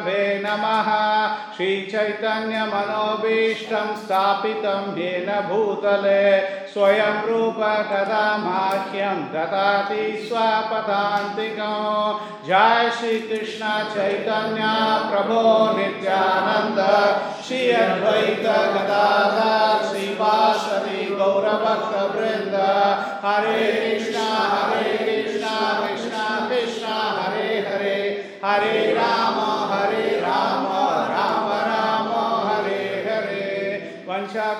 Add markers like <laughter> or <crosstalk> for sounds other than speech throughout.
श्रीगुरवे नमः। श्रीचैतन्यमनोभीष्टं स्थापितं येन भूतले। स्वयं रूप कदा माह्यं ददाति स्वपदान्तिकं। जय श्रीकृष्ण चैतन्य प्रभो नित्यानन्द। श्री अद्वैत गदाधर श्रीवासदि गौरभक्तवृन्द हरे कृष्ण हरे कृष्ण कृष्ण कृष्ण हरे हरे। हरे राम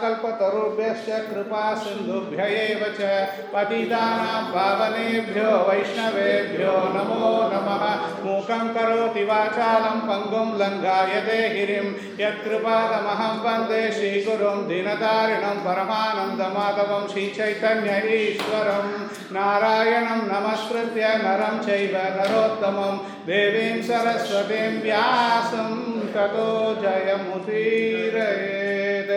वंशाकल्पतरुभ्यश्च कृपा सिन्धुभ्य एव च पतितानां पावनेभ्यो वैष्णवेभ्यो नमो नमः। मूकं करोति वाचालं पङ्गुं लङ्घायते गिरिं यत्कृपादमहं वन्दे श्रीगुरुं दीनतारिणं परमानन्दमाधवं श्रीचैतन्य ईश्वरं नारायणं नमस्कृत्य नरं चैव नरोत्तमं। देवीं सरस्वतीं व्यासं ततो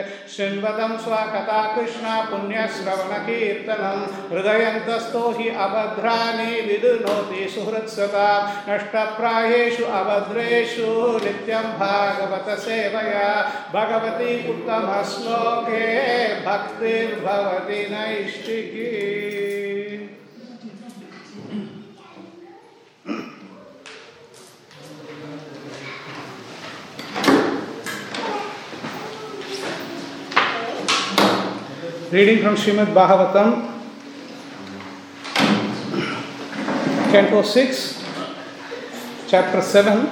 शृण्वतं स्वकथा कृष्णा पुण्यश्रवणकीर्तनं। हृदयन्तस्थो हि अभद्राणि विदुनोति सुहृत्सता। नष्टप्रायेषु अभद्रेषु नित्यं भागवतसेवया भगवती उत्तमश्लोके भक्तिर्भवति नैष्टिकी reading from Shrimad Bhagavatam canto six chapter seven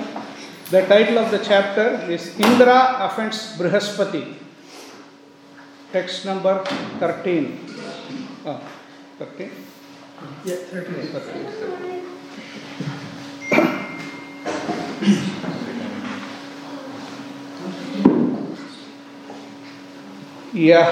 the title of the chapter is Indra offends Brihaspati text number thirteen thirteen thirteen thirteen यः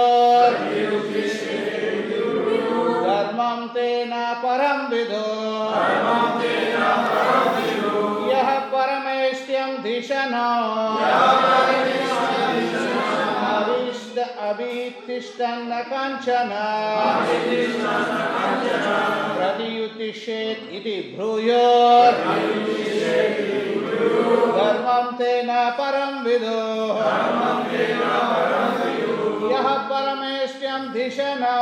विदो यः परमेष्ट्यं धिषणो अभिष्ट अभितिष्ठन्न काञ्चन। तेन परं विदो। यः परमेष्ट्यं धिषणो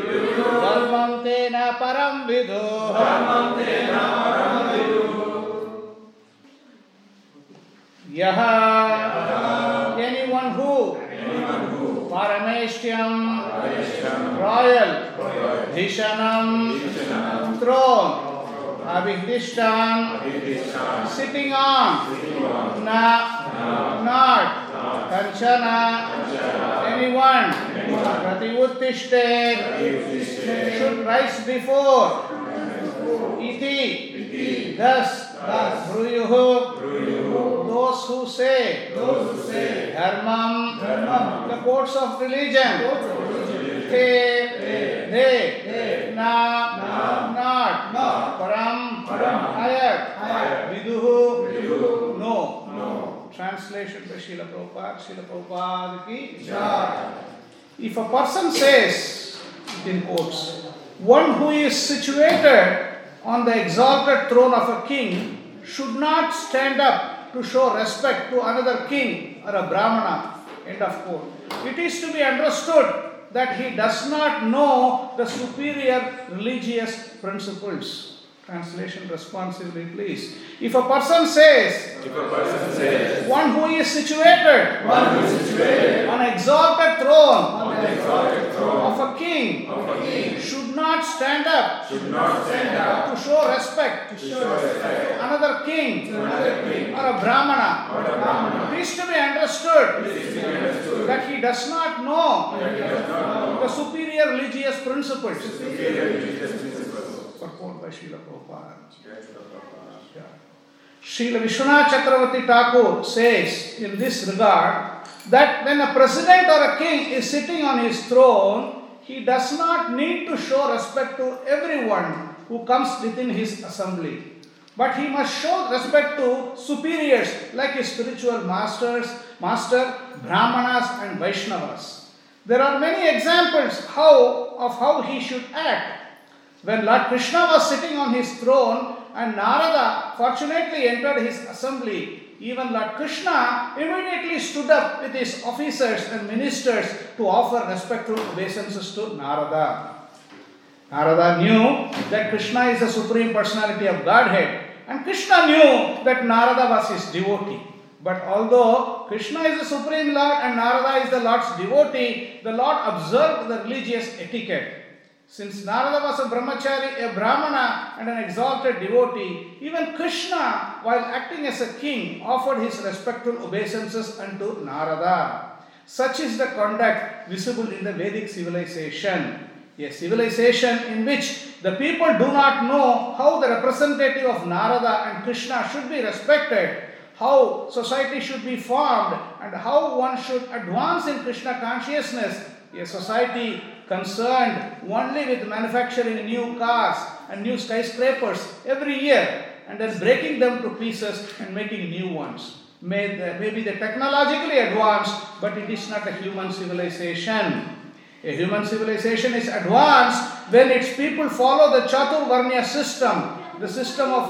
धर्मं तेन परं विदो Yaha, anyone who, Parameshtyam, royal, Dhishanam, throne, Abhidishtam, sitting on, na, not, Kanchana, anyone, Prativuttishte, should rise before, iti, thus, bruyuhu, those who say, dharmam, the courts of religion, te, they, na, not, param, higher, viduhu, no. Translation by Srila Prabhupada, Srila Prabhupada ki. jai. If a person says, in quotes, one who is situated on the exalted throne of a king should not stand up to show respect to another king or a brahmana. End of quote. It is to be understood that he does not know the superior religious principles. Translation responsibly, please. If a person says, one who is situated, on an exalted throne, of a king, should not stand up, to show respect to another king, or a brahmana. It is to be understood that he does not know the superior religious principles. Purport by Srila Prabhupada. Yeah. Srila Vishwanath Chakravarti Thakur says in this regard that when a president or a king is sitting on his throne, he does not need to show respect to everyone who comes within his assembly. But he must show respect to superiors like his spiritual masters, master, brahmanas and Vaishnavas. There are many examples how, of how he should act. When Lord Krishna was sitting on his throne and Narada fortunately entered his assembly, even Lord Krishna immediately stood up with his officers and ministers to offer respectful obeisances to Narada. Narada knew that Krishna is the supreme personality of Godhead, and Krishna knew that Narada was his devotee. But although Krishna is the supreme Lord and Narada is the Lord's devotee, the Lord observed the religious etiquette. Since Narada was a brahmachari, a brahmana, and an exalted devotee, even Krishna, while acting as a king, offered his respectful obeisances unto Narada. Such is the conduct visible in the Vedic civilization. A civilization in which the people do not know how the representative of Narada and Krishna should be respected, how society should be formed, and how one should advance in Krishna consciousness. A society concerned only with manufacturing new cars and new skyscrapers every year and then breaking them to pieces and making new ones. Maybe they're technologically advanced, but it is not a human civilization. A human civilization is advanced when its people follow the Chaturvarnya system, the system of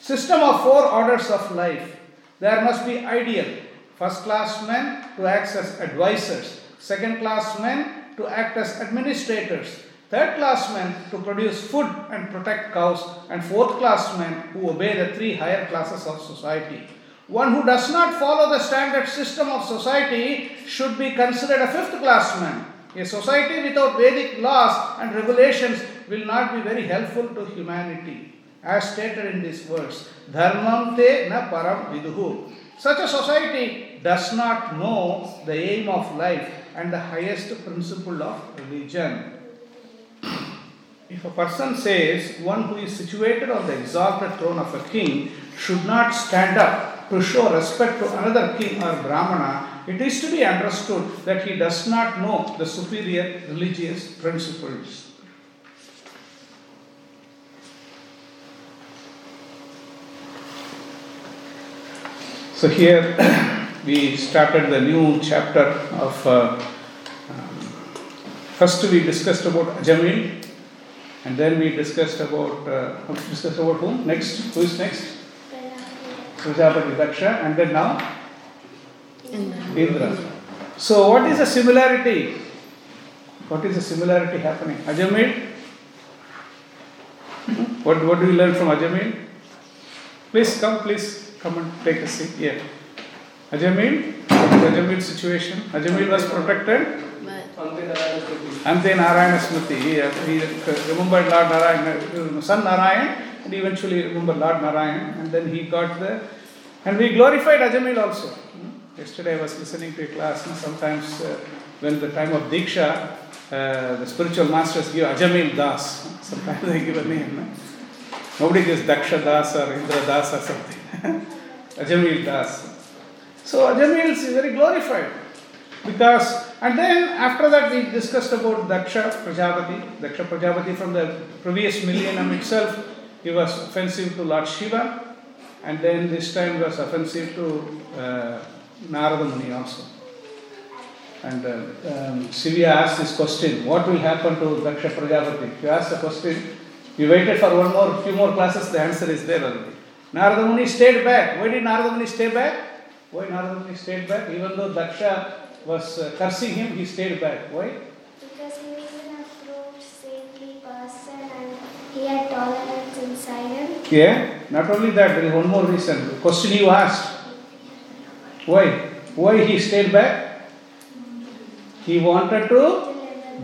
system of four orders of life. There must be ideal, first class men to act as advisors, second class men to act as administrators, third class men to produce food and protect cows, and fourth class men who obey the three higher classes of society. One who does not follow the standard system of society should be considered a fifth class man. A society without Vedic laws and regulations will not be very helpful to humanity. As stated in this verse, Dharmam te na param viduhu. Such a society does not know the aim of life and the highest principle of religion. If a person says one who is situated on the exalted throne of a king should not stand up to show respect to another king or brahmana, it is to be understood that he does not know the superior religious principles. So here we started the new chapter of. Uh, um, first we discussed about Ajamil, and then we discussed about uh, discussed about whom next? Who is next? Prajapati Daksha, and then now Indra. So what is the similarity? What is the similarity happening? Ajamil. What what do we learn from Ajamil? Please come, please. come and take a seat. Yeah. Ajamil, Ajamil situation. Ajamil was protected. Ante Narayana Smriti, he, he remembered Lord Narayan, son Narayan, and eventually remembered Lord Narayan, and then he got the. And we glorified Ajamil also. Hmm? Yesterday I was listening to a class, and sometimes uh, when the time of Diksha, uh, the spiritual masters give Ajamil Das. Sometimes they give a name. no? Nobody gives Daksha Das or Indra Das or something. <laughs> Ajamil Das. So Ajamil is very glorified because, and then after that we discussed about Daksha Prajapati. Daksha Prajapati from the previous millennium itself, he was offensive to Lord Shiva, and then this time was offensive to uh, Narada Muni also. And uh, um, Sivya asked this question What will happen to Daksha Prajapati? You ask the question, you waited for one more, few more classes, the answer is there already. Narada Muni stayed back. Why did Narada Muni stay back? Why Narada Muni stayed back? Even though Daksha was uh, cursing him, he stayed back. Why? Because he was an approved, saintly person and he had tolerance inside him. Yeah, not only that, there is one more reason. The question you asked. Why? Why he stayed back? He wanted to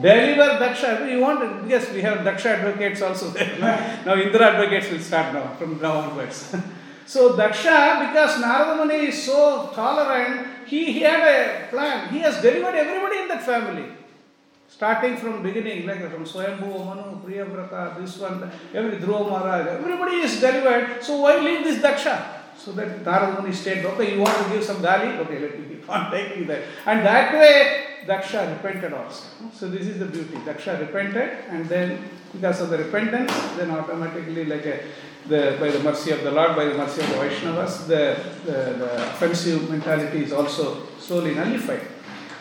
deliver Daksha. He wanted, yes, we have Daksha advocates also there. <laughs> now Indra advocates will start now, from now onwards. <laughs> so Daksha, because Narada Muni is so tolerant, he, he had a plan. He has delivered everybody in that family. Starting from beginning, like from Swayambhu, Manu, Priyavrata, this one, every Dhruva Maharaj, everybody is delivered. So why leave this Daksha? So that Narada stayed, okay, you want to give some gali? Okay, let me keep on taking that. And that way, Daksha repented also. So this is the beauty. Daksha repented, and then because of the repentance, then automatically, like a, the by the mercy of the Lord, by the mercy of the Vaishnavas, the, the, the offensive mentality is also slowly nullified.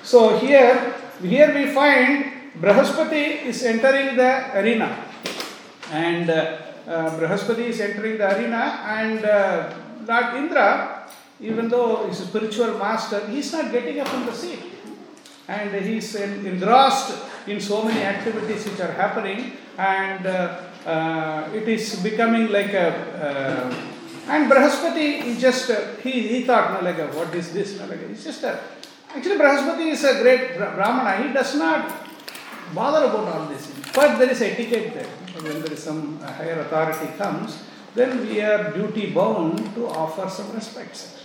So here, here we find Brahaspati is entering the arena, and uh, uh, Brahaspati is entering the arena, and uh, Lord Indra, even though he's a spiritual master, he's not getting up from the seat. And he's en- engrossed in so many activities which are happening. And uh, uh, it is becoming like a uh, and Brahaspati he just uh, he, he thought no, like a, what is this no, like it's just a actually Brahaspati is a great Bra- Brahmana. He does not bother about all this. But there is etiquette there. When there is some uh, higher authority comes then we are duty bound to offer some respects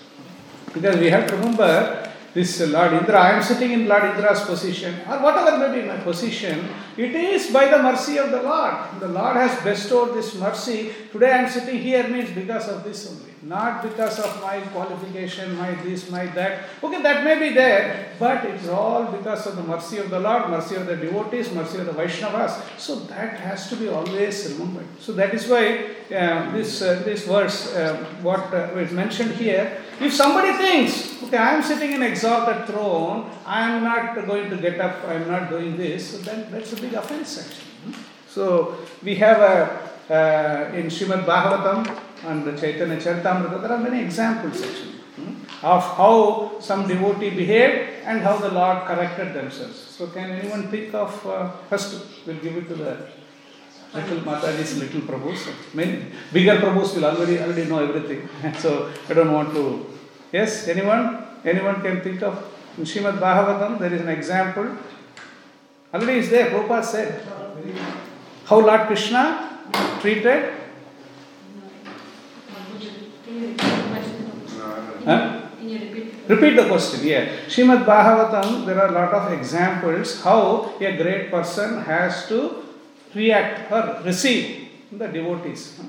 because we have to remember this Lord Indra, I am sitting in Lord Indra's position, or whatever may be my position, it is by the mercy of the Lord. The Lord has bestowed this mercy. Today I am sitting here means because of this only, not because of my qualification, my this, my that. Okay, that may be there, but it's all because of the mercy of the Lord, mercy of the devotees, mercy of the Vaishnavas. So that has to be always remembered. So that is why uh, this uh, this verse, uh, what is mentioned here, if somebody thinks, okay, I am sitting in exalted throne, I am not going to get up, I am not doing this, so then that's a big offense actually. So we have a uh, in Srimad Bhagavatam and the Chaitanya Charitamrita, there are many examples actually hmm, of how some devotee behaved and how the Lord corrected themselves. So can anyone think of uh, first? We'll give it to the little Mataji's little Prabhus. Many bigger Prabhus will already already know everything. <laughs> so I don't want to. Yes, anyone? Anyone can think of in Srimad Bhagavatam there is an example. Already is there. Prabhupada said how Lord Krishna treated. Huh? Repeat? Repeat the question. Yeah. Shrimad Bhagavatam, there are a lot of examples how a great person has to react or receive the devotees.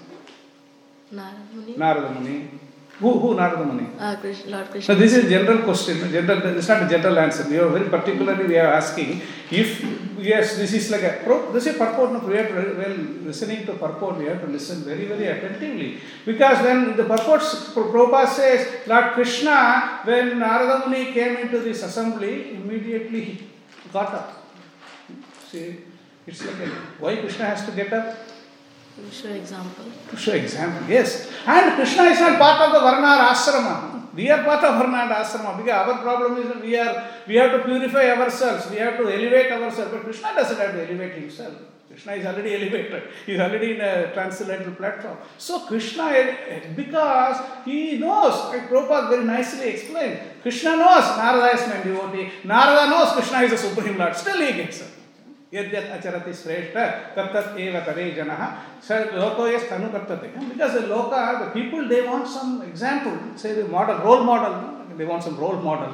Narada Muni. Narada Muni. Who, who Narada Muni? Uh, Krish- Lord Krishna. So this is general question. General, it's not a general answer. We are very particularly we are asking if yes, this is like a pro, this is purport. We have to well listening to purport. We have to listen very very attentively because when the purports Prabhupada says Lord Krishna when Narada Muni came into this assembly immediately he got up. See, it's like a, why Krishna has to get up. You show example. To show example, yes. And Krishna is not part of the Varna or Asrama. We are part of Varna and Asrama because our problem is we are we have to purify ourselves, we have to elevate ourselves. But Krishna doesn't have to elevate himself. Krishna is already <laughs> elevated. He is already in a transcendental platform. So Krishna, because he knows, like Prabhupada very nicely explained, Krishna knows Narada is my devotee. Narada knows Krishna is the Supreme Lord. Still he gets it. यद्यत् आचरति श्रेष्ठ तत्तत् एव तदे जनः स लोको yes तनु वर्तते because look the people they want some example say the model role model they want some role model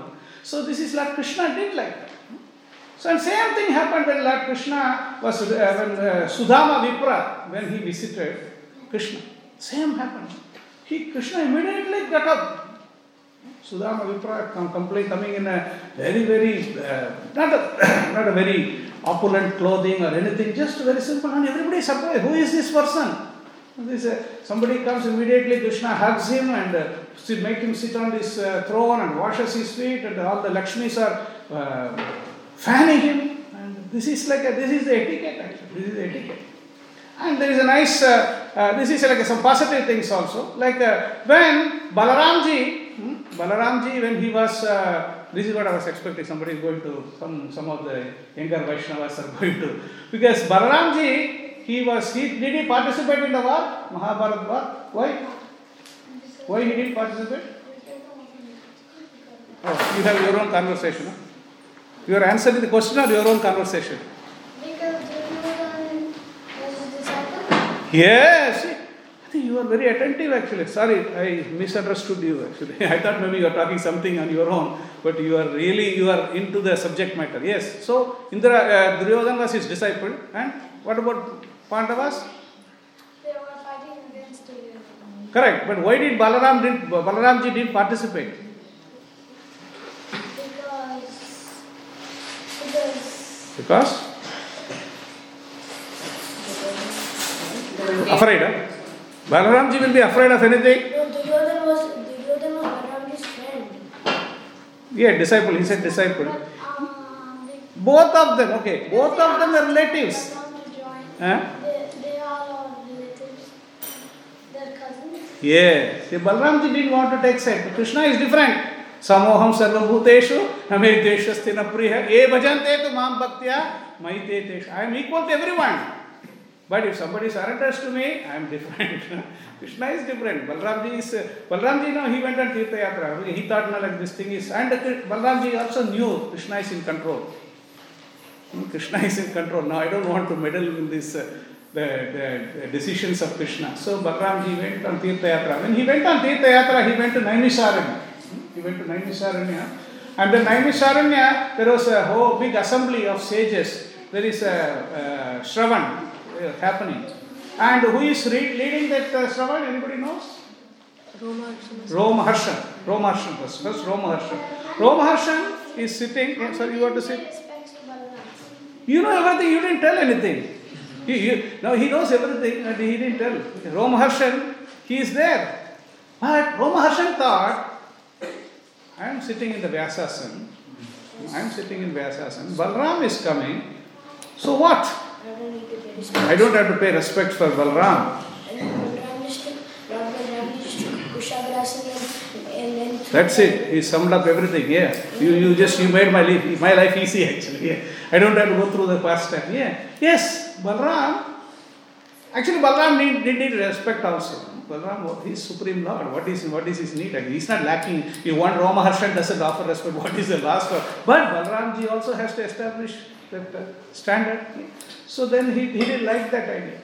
so this is lord Krishna did like So and same thing happened when Lord Krishna was uh, when uh, Sudama Vipra when he visited Krishna. Same happened. He Krishna immediately got up. Sudama Vipra come, complained coming in a very very uh, not a not a very opulent clothing or anything, just very simple. And everybody is surprised. Who is this person? This, uh, somebody comes immediately, Krishna hugs him and uh, make him sit on this uh, throne and washes his feet, and all the Lakshmis are uh, fanning him. And this is like a, this is the etiquette actually. This is the etiquette. And there is a nice, uh, uh, this is like some positive things also. Like uh, when Balaramji, hmm, Balaramji, when he was, this is what I was expecting, somebody is going to, some, some of the younger Vaishnavas are going to. Because Balaramji, he was, he, did he participate in the war? Mahabharata war? Why? Why he didn't participate? Oh, you have your own conversation. Huh? You are answering the question or your own conversation? Because. Yes. You are very attentive actually. Sorry, I misunderstood you actually. <laughs> I thought maybe you are talking something on your own, but you are really you are into the subject matter. Yes. So Indra uh, Duryodhana was his disciple, and what about Pandavas? They were fighting against Duryodhana. Correct. But why did Balaram didn't Balaramji didn't participate? Because. Because. Because afraid. Huh? Balaramji will be afraid of anything. No, Duryodhana was. Duryodhana was Balaramji's friend. Yeah, disciple. He said disciple. But. Um, they, Both of them. Okay. Both of them are relatives. They want to join. Huh? They, they all are relatives. They're cousins. Yes, the Balramji didn't want to take side. Krishna is different. Samoham sarvabhuteshu name deshasti na priya e bhajante tu mam bhaktya maite teshu. I am equal to everyone. But if somebody surrenders to me, I am different. <laughs> Krishna is different. Balramji is, Balramji, no, he went on Tirtha Yatra. He thought, no, like this thing is, and Balramji also knew Krishna is in control. Hmm, Krishna is in control. Now I don't want to meddle in this, uh, the, the, the decisions of Krishna. So Balramji went on Tirtha Yatra. When he went on Tirtha Yatra, he went to Naimisaranya. Hmm, He went to Naimisaranya. And then Naimisaranya, there was a whole big assembly of sages. There is a, a Shravan happening. And who is re- leading that uh, Shravan? Anybody knows? Roma Romaharshan. Romaharshan first. First Romaharshan. Romaharshan is sitting. Yeah, sorry, you want to say? Respects to Balaram. You know everything, you didn't tell anything. He, he, now he knows everything and he didn't tell. Romaharshan, he is there. But Romaharshan thought, I am sitting in the Vyasasan. I am sitting in Vyasasan. Balram is coming. So what? I don't have to pay respect for Balram. That's it. He summed up everything. Yeah. You, you just you made my life my life easy actually. Yeah. I don't have to go through the past time. Yeah. Yes. Balram. Actually, Balram need, need, need respect also. Balram, what- he is supreme Lord. What is what is his need? Like, he's not lacking. If one Rama Harshan doesn't offer respect, what is the last? But Balramji also has to establish that standard. So then he, he didn't like that idea.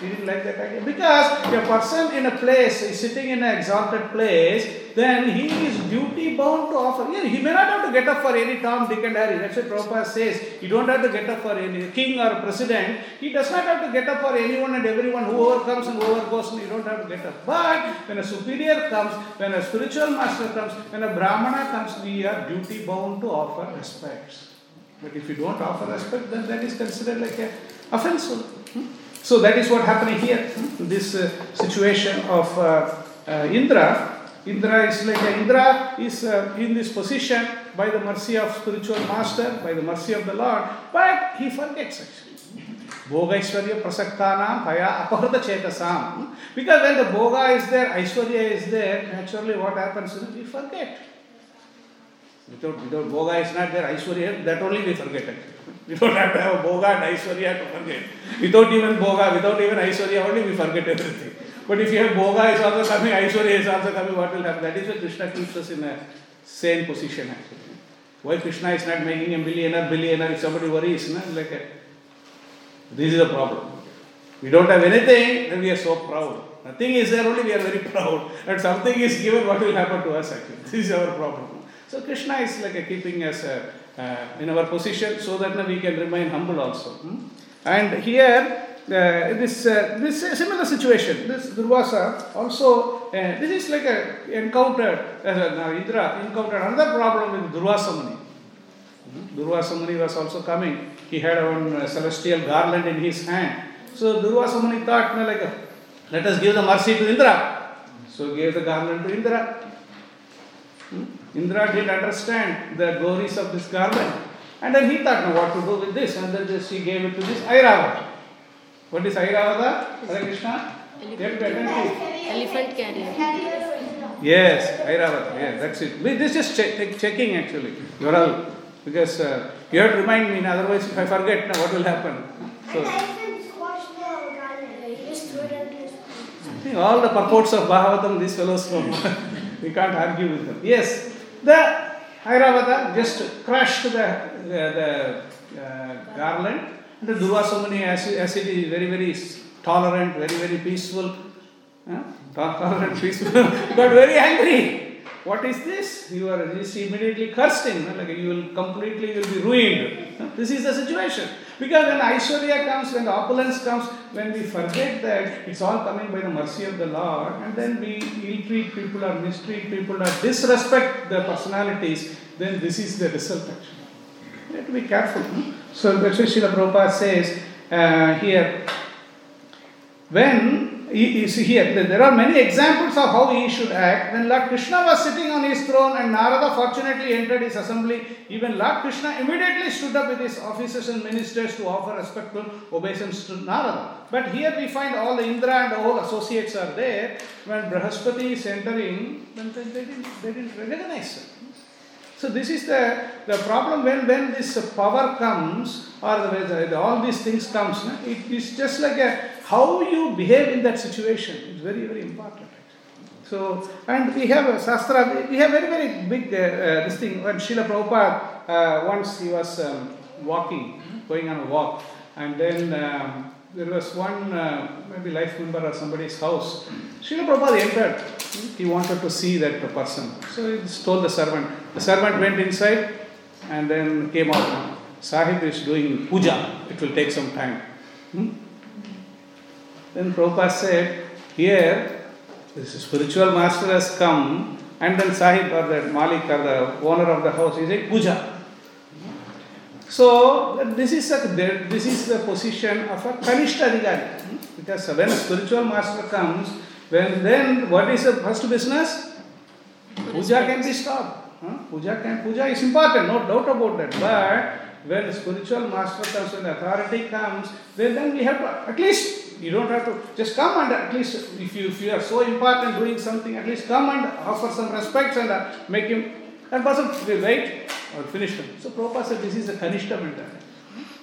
He didn't like that idea. Because a person in a place is sitting in an exalted place, then he is duty bound to offer. He may not have to get up for any Tom, Dick, and Harry. That's what Prabhupada says. You don't have to get up for any king or president. He does not have to get up for anyone and everyone. Whoever comes and whoever goes, you don't have to get up. But when a superior comes, when a spiritual master comes, when a Brahmana comes, we are duty bound to offer respects. But if you don't offer respect, then that is considered like an offense. Hmm? So that is what happening here. hmm? This uh, situation of uh, uh, Indra. Indra is like Indra is uh, in this position by the mercy of spiritual master, by the mercy of the Lord, but he forgets actually. Prasaktanam haya apahrita chetasam. Because when the bhoga is there, Aishwarya is there, naturally what happens is we forget. Without, without Bhoga is not there, Aishwarya, that only we forget. We don't have to have Bhoga and Aishwarya to forget. Without even Bhoga, without even Aishwarya, only we forget everything. But if you have Bhoga is also coming, Aishwarya is also coming, what will happen? That is why Krishna keeps us in a sane position actually. Why Krishna is not making a millionaire, billionaire, if somebody worries, no? like a, this is the problem. We don't have anything, then we are so proud. Nothing is there, only we are very proud. And something is given, what will happen to us actually? This is our problem. So Krishna is like a keeping us uh, uh, in our position so that we can remain humble also. hmm? And here, uh, this uh, this is similar situation. This Durvasa also, uh, this is like a encountered, uh, now Indra encountered another problem with Durvasa Muni. Durvasa Muni was also coming. He had one celestial garland in his hand. So Durvasa Muni thought, no, like, let us give the mercy to Indra. So gave the garland to Indra. Hmm? Indra didn't understand the glories of this garment. And then he thought, no, what to do with this? And then just he gave it to this Airavata. What is Airavata? Hare Krishna? You have. Elephant carrier. Yes, Airavata. Yes, that's it. This is check, check- checking actually. You're all because uh, you have to remind me. Otherwise, if I forget, now what will happen? So, even squashed the garland. He just threw it into his I think all the purports of Bhagavatam, these fellows know. <laughs> we can't argue with them. Yes, the Airavata just crushed the the, the uh, garland. The Durvasa Muni, as, as it is very very tolerant, very very peaceful, tolerant, <laughs> peaceful, got very angry. What is this? You are just immediately cursed. Like you will completely you will be ruined. This is the situation. Because when Aishwarya comes, when the opulence comes, when we forget that it's all coming by the mercy of the Lord, and then we ill treat people or mistreat people or disrespect their personalities, then this is the result actually. We have to be careful. hmm? So that's why Srila Prabhupada says uh, here, when you, you see here, there- are many examples of how he should act. When Lord Krishna was sitting on his throne and Narada fortunately entered his assembly, even Lord Krishna immediately stood up with his officers and ministers to offer respectful obeisance to Narada. But here we find all the Indra and all associates are there. When Brahaspati is entering, then they, didn't, they didn't recognize him. So this is the, the problem when, when this power comes or the, all these things comes, it is just like a, how you behave in that situation is very very important. So and we have a we- have very very big uh, uh, this thing when Srila Prabhupada uh, once he was um, walking, going on a walk and then um, there was one uh, maybe life member or somebody's house. Srila Prabhupada entered. He wanted to see that person. So he told the servant. The servant went inside and then came out. Sahib is doing puja. It will take some time. Hmm? Then Prabhupada said, Here, this spiritual master has come, and then Sahib or the Malik or the owner of the house is a puja. So this is a, this is the position of a Kanishta hmm? Because when a spiritual master comes, when then what is the first business? Puja can be stopped. Huh? Puja can puja is important, no doubt about that. But when spiritual master comes, when authority comes, then, then we have to at least you don't have to just come and at least if you if you are so important doing something, at least come and offer some respect and uh, make him that person will wait or finish him. So Prabhupada said this is a Kanishta mentality.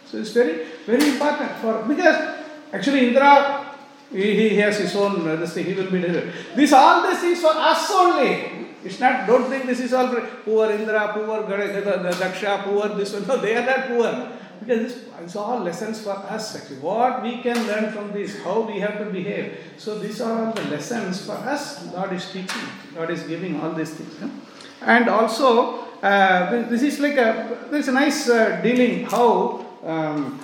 So it's very, very important for because actually Indra he, he has his own uh, this thing, he will be delivered. This all this is for us only. It's not don't think this is all for poor Indra, poor Daksha, poor this one. <laughs> No, they are not poor. Because this it's all lessons for us actually. What we can learn from this, how we have to behave. So these are all the lessons for us. Lord is teaching. Lord is giving all these things. And also, uh, this is like a there's a nice uh, dealing how um,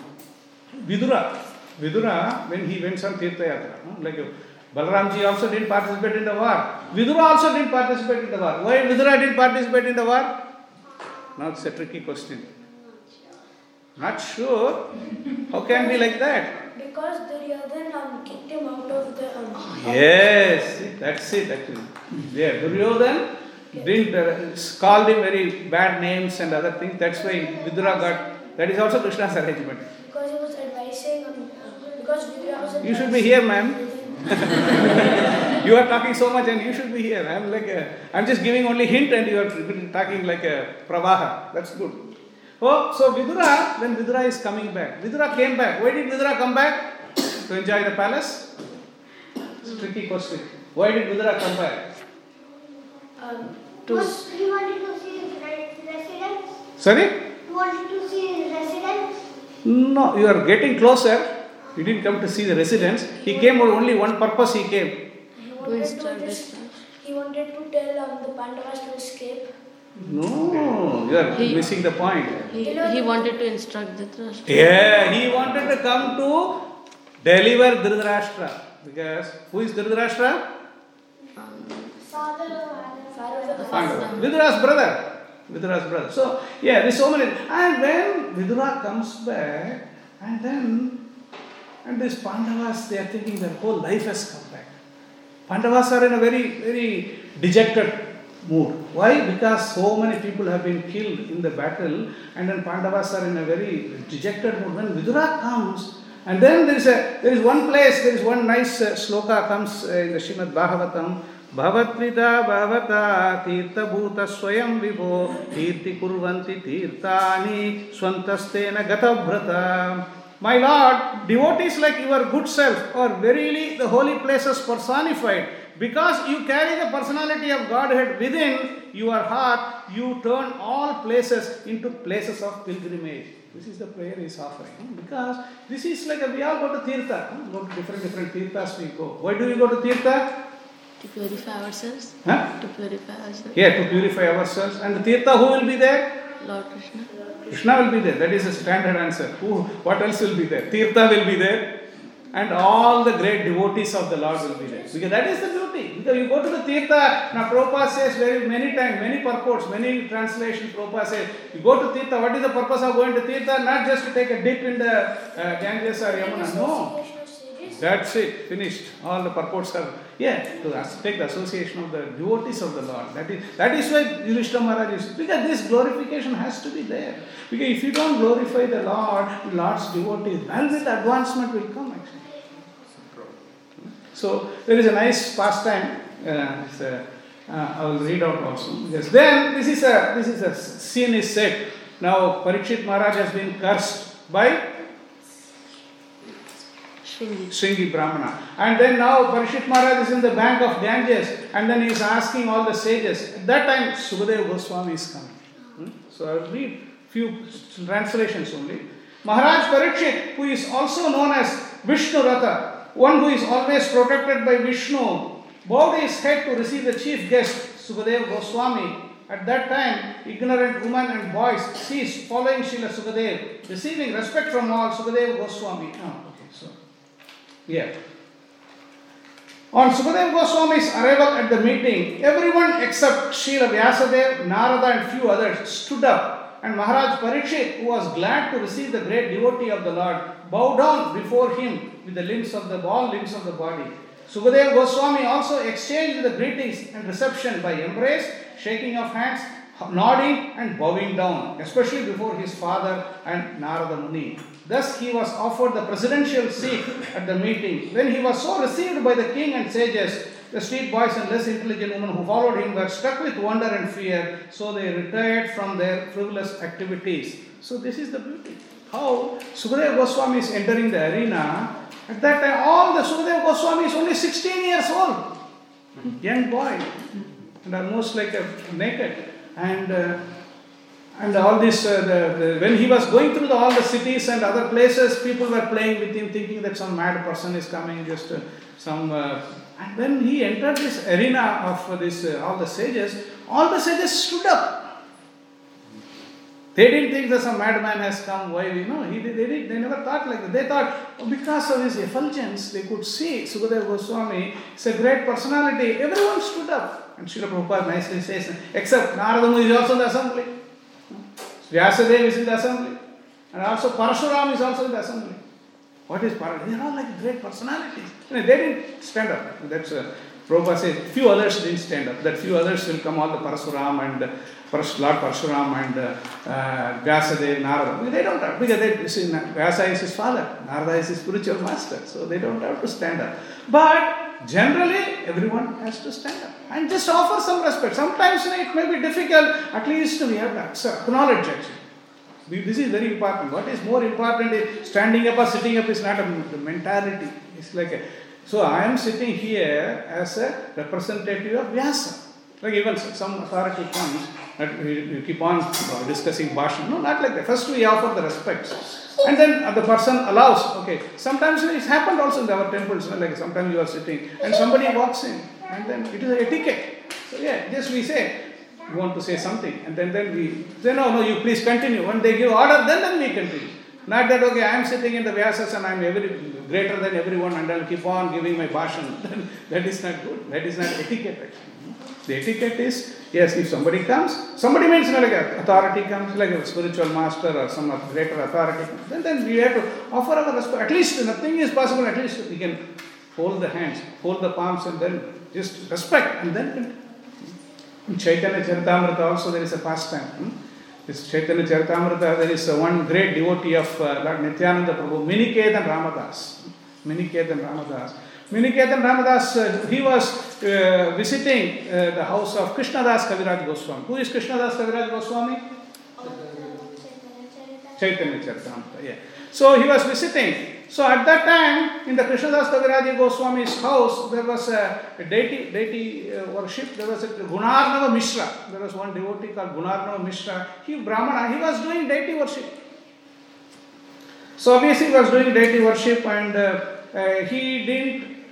Vidura, Vidura, when he went on Tirtha Yatra, no? like Balaramji also didn't participate in the war. Vidura also didn't participate in the war. Why Vidura didn't participate in the war? Now it's a tricky question. Not sure. How can be like that? Because Duryodhan um, kicked him out of the. Um, Yes, that's it actually. Yeah, Duryodhan didn't uh, called him very bad names and other things. That's why Vidura got. That is also Krishna's arrangement. because he was advising. Um, because Vidura was You should be here, ma'am. <laughs> you are talking so much and you should be here. I'm like a, I'm just giving only hint and you are talking like a pravaha. That's good. Oh, so Vidura, when Vidura is coming back, Vidura came back. Why did Vidura come back? To enjoy the palace? It's a tricky question. Why did Vidura come back? Um, To- was- he wanted to see his residence. Sorry? He wanted to see his residence. No, you are getting closer. He didn't come to see the residence. He came for only one purpose. He came. He To wanted to instruct just, he wanted to tell um, the Pandavas to escape. No, you are He- missing the point. He, he wanted to instruct Dhritarashtra. Yeah, he wanted to come to deliver Dhritarashtra. Because who is Dhritarashtra? Father, father of the Pandava. Vidura's brother. Vidura's brother. So, yeah, there's so many. And when Vidura comes back, and then, and these Pandavas, they are thinking their whole life has come back. Pandavas are in a very, very dejected mood. Why? Because so many people have been killed in the battle, and then Pandavas are in a very dejected mood. When Vidura comes, and then there is a there is one place, there is one nice uh, sloka comes uh, in the Srimad Bhagavatam. भवत्पिता भवता तीर्थभूत स्वयं विभो कीर्ति कुर्वन्ति तीर्थानि स्वन्तस्तेन गतभ्रता My Lord, devotees like your good self are verily the holy places personified. Because you carry the personality of Godhead within your heart, you turn all places into places of pilgrimage. This is the prayer he is offering. hmm? Because this is like a, we all go to Tirtha, hmm? go to different different Tirthas we go. Why do we go to Tirtha? To purify ourselves. Huh? To purify ourselves. Yeah, to purify ourselves. And the Tirtha, who will be there? Lord Krishna. Krishna will be there. That is a standard answer. Who, what else will be there? Tirtha will be there. And all the great devotees of the Lord will be there. Because that is the beauty. Because you go to the Tirtha, now Prabhupada says very many times, many purports, many translations, Prabhupada says, you go to Tirtha, what is the purpose of going to Tirtha? Not just to take a dip in the uh, Ganges or Yamuna. No. Association of sages. That's it, finished. All the purports are, yeah, to take the association of the devotees of the Lord. That is, that is why Yudhishthira Maharaj is, because this glorification has to be there. Because if you don't glorify the Lord, Lord's devotees, then with advancement will come actually. So there is a nice pastime. Uh, a, uh, I will read out also. Yes. Then this is a this is a scene is set. Now Parikshit Maharaj has been cursed by Shringi. Shringi Brahmana. And then now Parikshit Maharaj is in the bank of Ganges and then he is asking all the sages. At that time Sukadeva Goswami is coming. Hmm? So I will read few translations only. Maharaj Parikshit, who is also known as Vishnurata, one who is always protected by Vishnu, bowed his head to receive the chief guest, Sukadeva Goswami. At that time, ignorant women and boys ceased following Srila Sukadev, receiving respect from all Sukadeva Goswami. Oh, okay, so yeah. On Sukadeva Goswami's arrival at the meeting, everyone except Srila Vyasadeva, Narada, and few others stood up, and Maharaj Parikshit, who was glad to receive the great devotee of the Lord, bowed down before him with the limbs of the all limbs of the body. Sukadeva Goswami also exchanged the greetings and reception by embrace, shaking of hands, nodding, and bowing down, especially before his father and Narada Muni. Thus, he was offered the presidential seat at the meeting. When he was so received by the king and sages, the street boys and less intelligent women who followed him were struck with wonder and fear, so they retired from their frivolous activities. So, this is the beauty. How Sukadeva Goswami is entering the arena. At that time, all the Sukadeva Goswami is only 16 years old, young boy, and almost like a naked. And uh, and all this, uh, the, the, when he was going through the, all the cities and other places, people were playing with him, thinking that some mad person is coming, just uh, some. Uh, and when he entered this arena of this, uh, all the sages, all the sages stood up. They didn't think that some madman has come. Why? You know, he, they, did, they never thought like that. They thought because of his effulgence, they could see Sukadeva Goswami is a great personality. Everyone stood up. And Srila Prabhupada nicely says, except Narada is also in the assembly. Vyasadeva is in the assembly. And also Parashuram is also in the assembly. What is Parashuram? They are all like great personalities. You know, they didn't stand up. That's uh, Prabhupada says, few others didn't stand up. That few others will come, all the Parashuram and uh, Paras- Lord Parashuram and uh, uh, Vyasadeva, Narada. They don't have, because they, see, Vyasa is his father, Narada is his spiritual master. So they don't have to stand up. But generally everyone has to stand up and just offer some respect. Sometimes you know, it may be difficult, at least we have to acknowledge actually. This is very important. What is more important is standing up or sitting up is not a mentality. It's like a, so I am sitting here as a representative of Vyasa. Like even some authority comes, we, we keep on uh, discussing Bhashan. No, not like that. First we offer the respects. And then the person allows. Okay. Sometimes it's happened also in our temples. Like sometimes you are sitting and somebody walks in, and then it is etiquette. So yeah, just we say, you want to say something, and then then we say no, no, you please continue. When they give order, then then we continue. Not that okay, I am sitting in the Vyasas and I am every greater than everyone, and I'll keep on giving my bhashan. <laughs> that is not good. That is not etiquette. The etiquette is yes, if somebody comes, somebody means like authority comes, like a spiritual master or some greater authority, comes, then then we have to offer our respect. At least nothing is possible. At least we can hold the hands, hold the palms, and then just respect, and then. In Chaitanya Charitamrita also there is a pastime. Hmm? This Chaitanya Charitamrita, there is uh, one great devotee of uh, Lord Nityananda Prabhu, Miniketan Ramadas. Miniketan Ramadas. Miniketan Ramadas, uh, he was uh, visiting uh, the house of Krishnadas Kaviraj Goswami. Who is Krishnadas Kaviraj Goswami? Chaitanya Charitamrita, yeah. So he was visiting. So at that time, in the Krishnadas Kaviraji Goswami's house, there was a, deity, deity uh, worship. There was a Gunarnava Mishra. There was one devotee called Gunarnava Mishra. He Brahmana, he was doing deity worship. So obviously he was doing deity worship and uh, uh, he didn't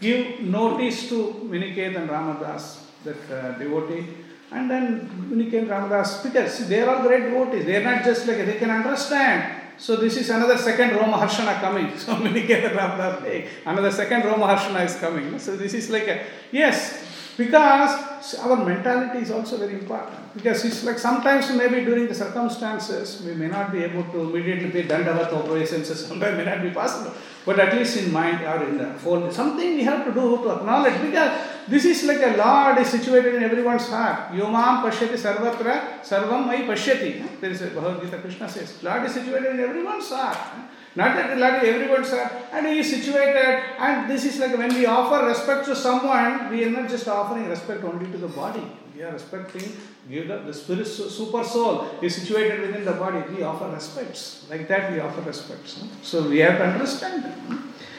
give notice to Miniketan Ramadas, that uh, devotee. And then Miniketan Ramadas, because they are all great devotees. They are not just like, they can understand. So this is another second Roma Harshana coming. <laughs> So hey, another second Roma Harshana is coming. So this is like a, yes, because our mentality is also very important. Because it's like sometimes maybe during the circumstances we may not be able to immediately pay dandavat obeisances, sometimes may not be possible. But at least in mind or in the fold, something we have to do to acknowledge because this is like a Lord is situated in everyone's heart. Yomam pashyati sarvatra sarvam mai pashyati. There is a Bhagavad Gita, Krishna says, Lord is situated in everyone's heart. Not that is everyone's and He is situated, and this is like when we offer respect to someone, we are not just offering respect only to the body. We are respecting, give the, the spirit, super soul is situated within the body. We offer respects. Like that, we offer respects. So we have to understand.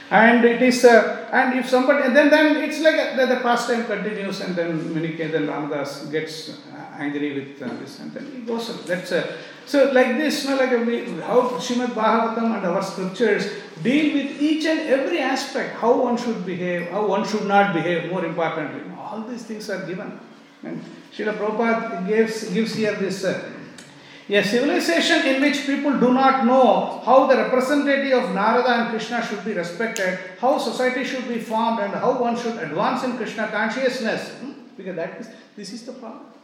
And it is, uh, and if somebody, then then it's like a, the, the pastime continues, and then Minike, then Ramadas gets uh, angry with uh, this, and then he goes. That's uh, so like this, you know, like we, how Srimad Bhagavatam and our scriptures deal with each and every aspect, how one should behave, how one should not behave. More importantly, all these things are given. And Srila Prabhupada gives, gives here this uh, a civilization in which people do not know how the representative of Narada and Krishna should be respected, how society should be formed, and how one should advance in Krishna consciousness. Hmm? Because that is, this is the problem.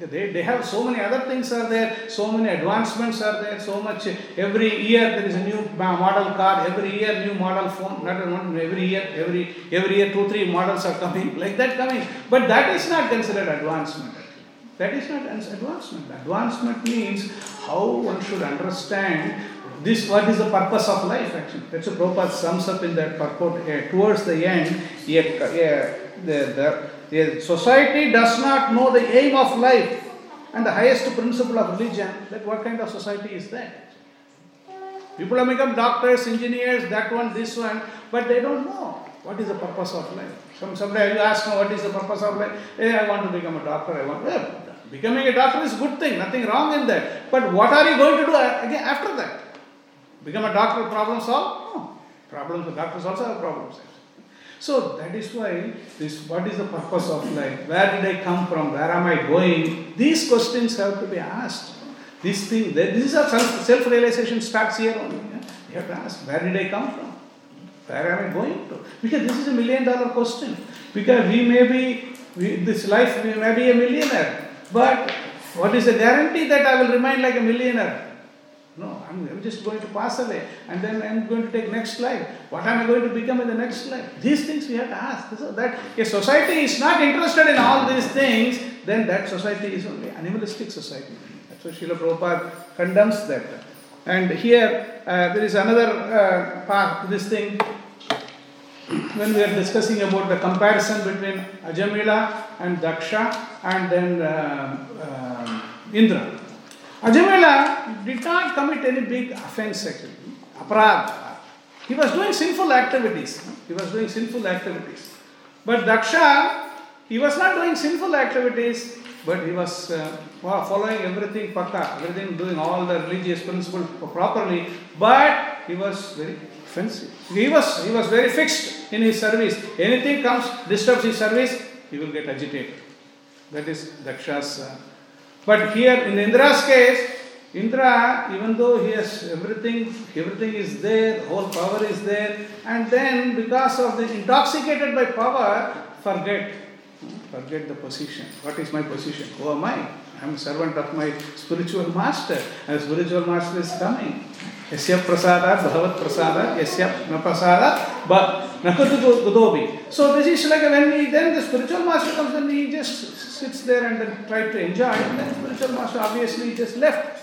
They, they have so many other things are there, so many advancements are there, so much. Every year there is a new model car, every year new model phone, not one, every year, every, every year two, three models are coming, <laughs> like that coming. But that is not considered advancement. That is not advancement. Advancement means how one should understand this what is the purpose of life actually. That's what Prabhupada sums up in that purport. Uh, towards the end, yeah, yeah, the, the, the society does not know the aim of life and the highest principle of religion. That what kind of society is that? People have become doctors, engineers, that one, this one, but they don't know what is the purpose of life. Some someday you ask them what is the purpose of life. Hey, I want to become a doctor. I want. Becoming a doctor is a good thing. Nothing wrong in that. But what are you going to do uh, again after that? Become a doctor, problem solve? No. Problems. Doctors also have problems. So that is why this. What is the purpose of life? Where did I come from? Where am I going? These questions have to be asked. This thing. This is a self realization starts here only. You have to ask. Where did I come from? Where am I going to? Because this is a million dollar question. Because we may be, we, this life we may be a millionaire, but what is the guarantee that I will remain like a millionaire? I'm, I'm just going to pass away and then I'm going to take next life. What am I going to become in the next life? These things we have to ask. So that if society is not interested in all these things, then that society is only animalistic society. That's why Srila Prabhupada condemns that. And here uh, there is another uh, part, this thing. when we are discussing about the comparison between Ajamila and Daksha and then uh, um Indra. Ajamila did not commit any big offense actually, aparad. He was doing sinful activities. He was doing sinful activities. But Daksha, he was not doing sinful activities, but he was uh, following everything pata, everything, doing all the religious principles properly. But he was very offensive. He was he was very fixed in his service. Anything comes disturbs his service, he will get agitated. That is Daksha's. Uh, but here in Indra's case, Indra, even though he has everything, everything is there, whole power is there, and then because of the intoxicated by power, forget, forget the position. What is my position? Who am I? I am a servant of my spiritual master, and spiritual master is coming. Yasya prasadat bhavat prasadat, yasya na prasadat, but nakatu gudobi. So this is like when he, then the spiritual master comes and he just sits there and then try to enjoy, and then spiritual master obviously just left.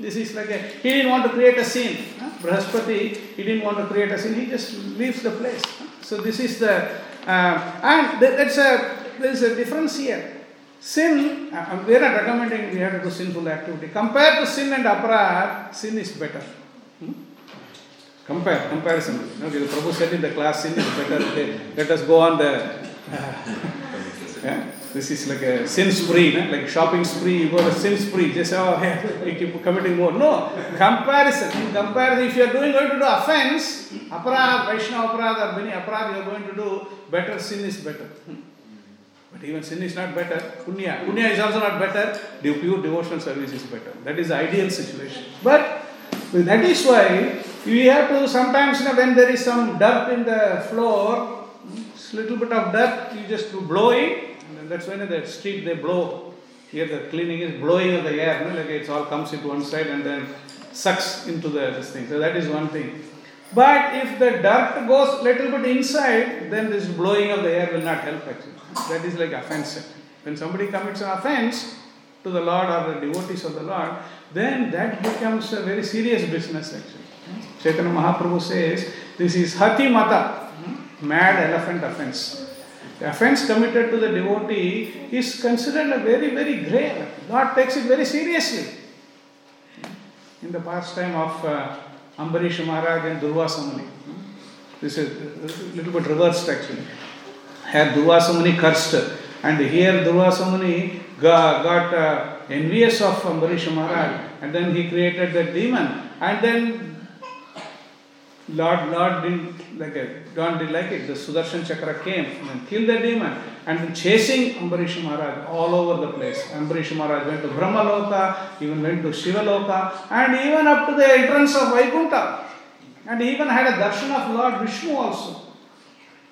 This is like a, he didn't want to create a scene. Huh? Brahaspati, he didn't want to create a scene, he just leaves the place. So this is the, uh, and that's a, there's a difference here. Sin, we are not recommending we have to do sinful activity. Compared to sin and aparad, sin is better. Hmm? Compare, comparison. Okay, the Prabhu said in the class, sin is better. Let us go on the. <laughs> yeah, this is like a sin spree, no? like shopping spree. You go to sin spree. Just oh, you <laughs> keep committing more. No, comparison. In comparison, if you are doing going to do offense, aparad, Vaishnava aparad, or many aparad, you are going to do better. Sin is better. Hmm. But even sin is not better. Punya, punya is also not better. The pure devotional service is better. That is the ideal situation. But that is why we have to sometimes, you know, when there is some dirt in the floor, it's little bit of dirt, you just blow it. And that's when in the street they blow. Here the cleaning is blowing of the air, no? like it all comes into one side and then sucks into the this thing. So that is one thing. But if the dirt goes little bit inside, then this blowing of the air will not help actually. That is like offense. When somebody commits an offense to the Lord or the devotees of the Lord, then that becomes a very serious business actually. Chaitanya Mahaprabhu says this is hati mata, mad elephant offense. The offense committed to the devotee is considered a very, very grave. God takes it very seriously. In the pastime of uh, Ambarish Maharaj and Durvasa Muni. This is a little bit reversed actually. Here Durvasa Muni cursed, and here Durvasa Muni got, got uh, envious of Ambarish Maharaj, and then he created that demon, and then Lord, Lord didn't like it. Lord didn't like it. The Sudarshan Chakra came and killed the demon and chasing Ambarish Maharaj all over the place. Ambarish Maharaj went to Brahmaloka, even went to Shivaloka, and even up to the entrance of Vaikuntha. And even had a darshan of Lord Vishnu also.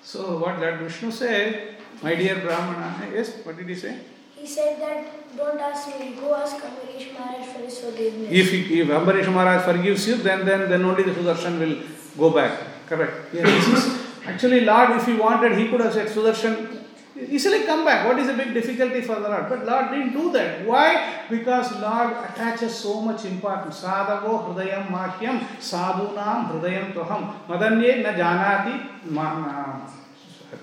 So what Lord Vishnu said, my dear Brahmana, yes, what did he say? He said that don't ask me, go ask Ambarish Maharaj for his forgiveness. If, if Ambarish Maharaj forgives you, then, then, then only the Sudarshan will go back. Correct. Yeah, this is actually Lord, if he wanted, he could have said Sudarshan, easily come back. What is the big difficulty for the Lord? But Lord didn't do that. Why? Because Lord attaches so much importance. Sadhavo hridayam mahyam sadhunam hridayam toham madanye na janati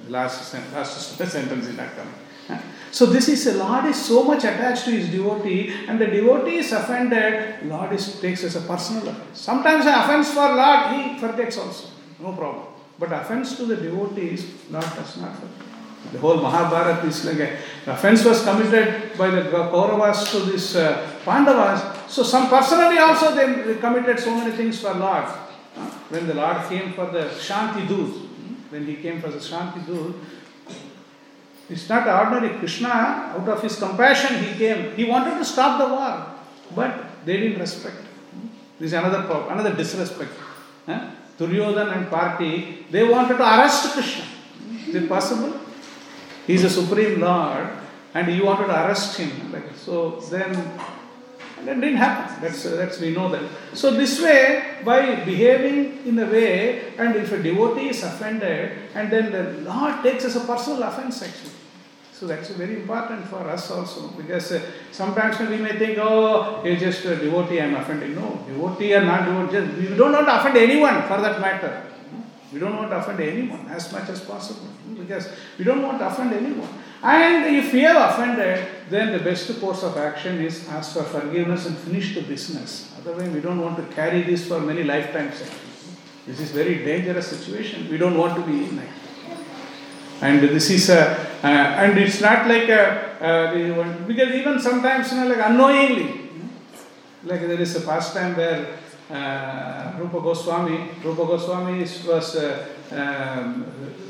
last, last <laughs> sentence is not coming. So this is a Lord is so much attached to his devotee, and the devotee is offended. Lord is takes as a personal offense. Sometimes an offense for Lord he forgets also, no problem. But offense to the devotees, Lord does not forget. The whole Mahabharata is like a the offense was committed by the Kauravas to this uh, Pandavas. So some personally also they committed so many things for Lord. When the Lord came for the Shanti Doot, when he came for the Shanti Doot, it's not ordinary. Krishna, out of his compassion, he came. He wanted to stop the war, but they didn't respect. This is another problem, another disrespect. Duryodhan and party, they wanted to arrest Krishna. Is it possible? He is a supreme Lord, and you wanted to arrest him. Like, so then, that didn't happen. That's, that's we know that. So this way, by behaving in a way, and if a devotee is offended, and then the Lord takes as a personal offense actually. So that's very important for us also because uh, sometimes we may think, oh, he's just a devotee, I'm offending. No, devotee or not devotee, just, we don't want to offend anyone for that matter. We don't want to offend anyone as much as possible because we don't want to offend anyone. And if we have offended, then the best course of action is ask for forgiveness and finish the business. Otherwise, we don't want to carry this for many lifetimes. This is very dangerous situation. We don't want to be in it. And this is a, uh, and it's not like a, uh, because even sometimes you know like unknowingly, like there is a pastime where uh, Rupa Goswami, Rupa Goswami was uh, um,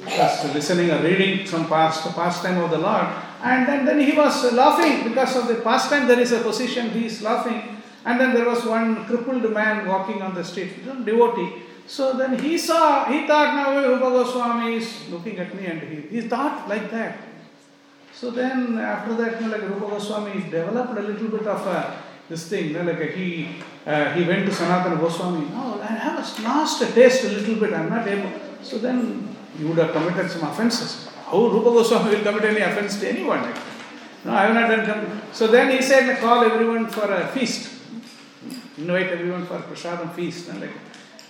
was listening or reading some past pastime of the Lord, and then, then he was laughing because of the pastime. There is a position he is laughing, and then there was one crippled man walking on the street, devotee. So then he saw, he thought now Rupa Goswami is looking at me, and he, he thought like that. So then after that, you know, like Rupa Goswami developed a little bit of a, this thing, you know, like he uh, he went to Sanatana Goswami. No, I have lost a taste a little bit. I'm not able. So then you would have committed some offenses. How Rupa Goswami will commit any offense to anyone? Like, no, I have not done. com- So then he said, call everyone for a feast. Invite everyone for prasadam feast. Like,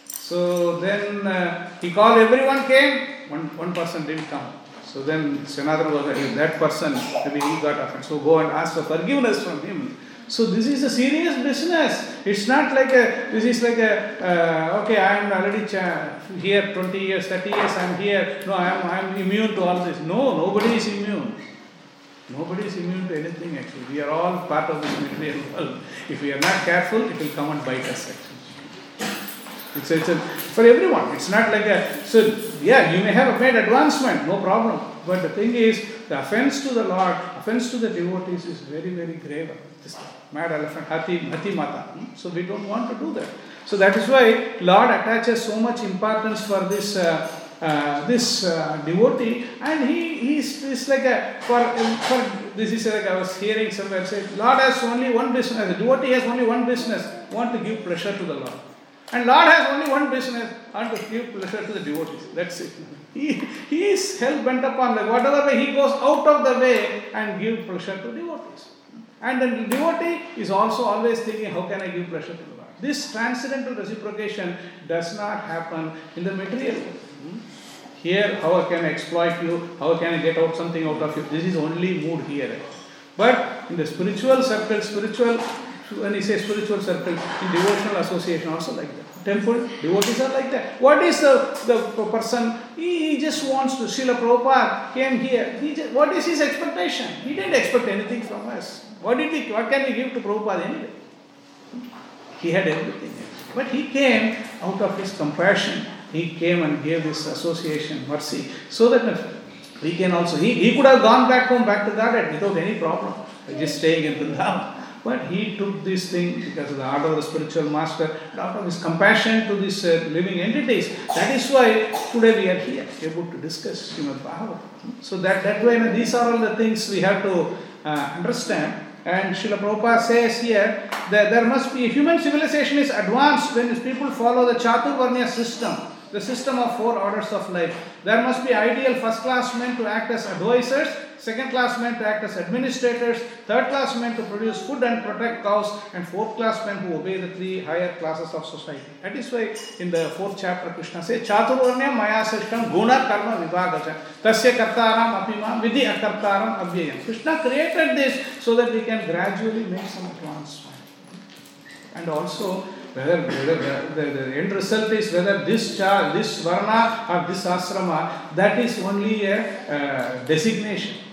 so then uh, he called everyone came, one, one person didn't come. So then Sanatana Goswami, that person, maybe he got offended. So go and ask for forgiveness from him. So this is a serious business. It's not like a, this is like a, uh, okay, I am already here 20 years, 30 years, I am here. No, I am, I am immune to all this. No, nobody is immune. Nobody is immune to anything actually. We are all part of this material <laughs> world. If we are not careful, it will come and bite us actually. It's, it's a, for everyone. It's not like a, so yeah, you may have made advancement, no problem. But the thing is, the offense to the Lord, offense to the devotees is very, very grave. Mad elephant, hati, hati mata. hmm? So we don't want to do that. So that is why Lord attaches so much importance for this uh, uh, this uh, devotee, and he he's, he's like a for for this is like I was hearing somewhere say Lord has only one business. The devotee has only one business: want to give pleasure to the Lord. And Lord has only one business, Want to give pleasure to the devotees. That's it. He, he is hell bent upon like whatever way he goes out of the way and give pleasure to devotees. And the devotee is also always thinking, how can I give pleasure to the Lord? This transcendental reciprocation does not happen in the material world. Hmm? Here, how can I can exploit you, how can I get out something out of you? This is only mood here. But in the spiritual circle, spiritual, when you say spiritual circle, in devotional association also like that. Temple, devotees are like that. What is the, the person? He, he just wants to. Srila Prabhupada came here. He just, what is his expectation? He didn't expect anything from us. What did we, what can we give to Prabhupada anyway? He had everything. But he came out of his compassion. He came and gave this association mercy so that we can also. He, he could have gone back home, back to Godhead without any problem, just staying in Vrindavan. But he took this thing because of the order of the spiritual master, out of his compassion to these uh, living entities. That is why today we are here, able to discuss Srimad Bhagavatam. So that, that way, you know, these are all the things we have to uh, understand. And Srila Prabhupada says here that there must be, human civilization is advanced when people follow the Chaturvarnya system, the system of four orders of life. There must be ideal first class men to act as advisors, second class men to act as administrators, third class men to produce food and protect cows, and fourth class men who obey the three higher classes of society. That is why in the fourth chapter Krishna says, Chaturvarnya maya srishtam guna karma vibhagacha tasya kartaram apima vidhi akartaram avyayam. Krishna created this so that we can gradually make some advancement. And also, whether, whether the, the, the end result is whether this child, this varna or this asrama, that is only a uh, designation.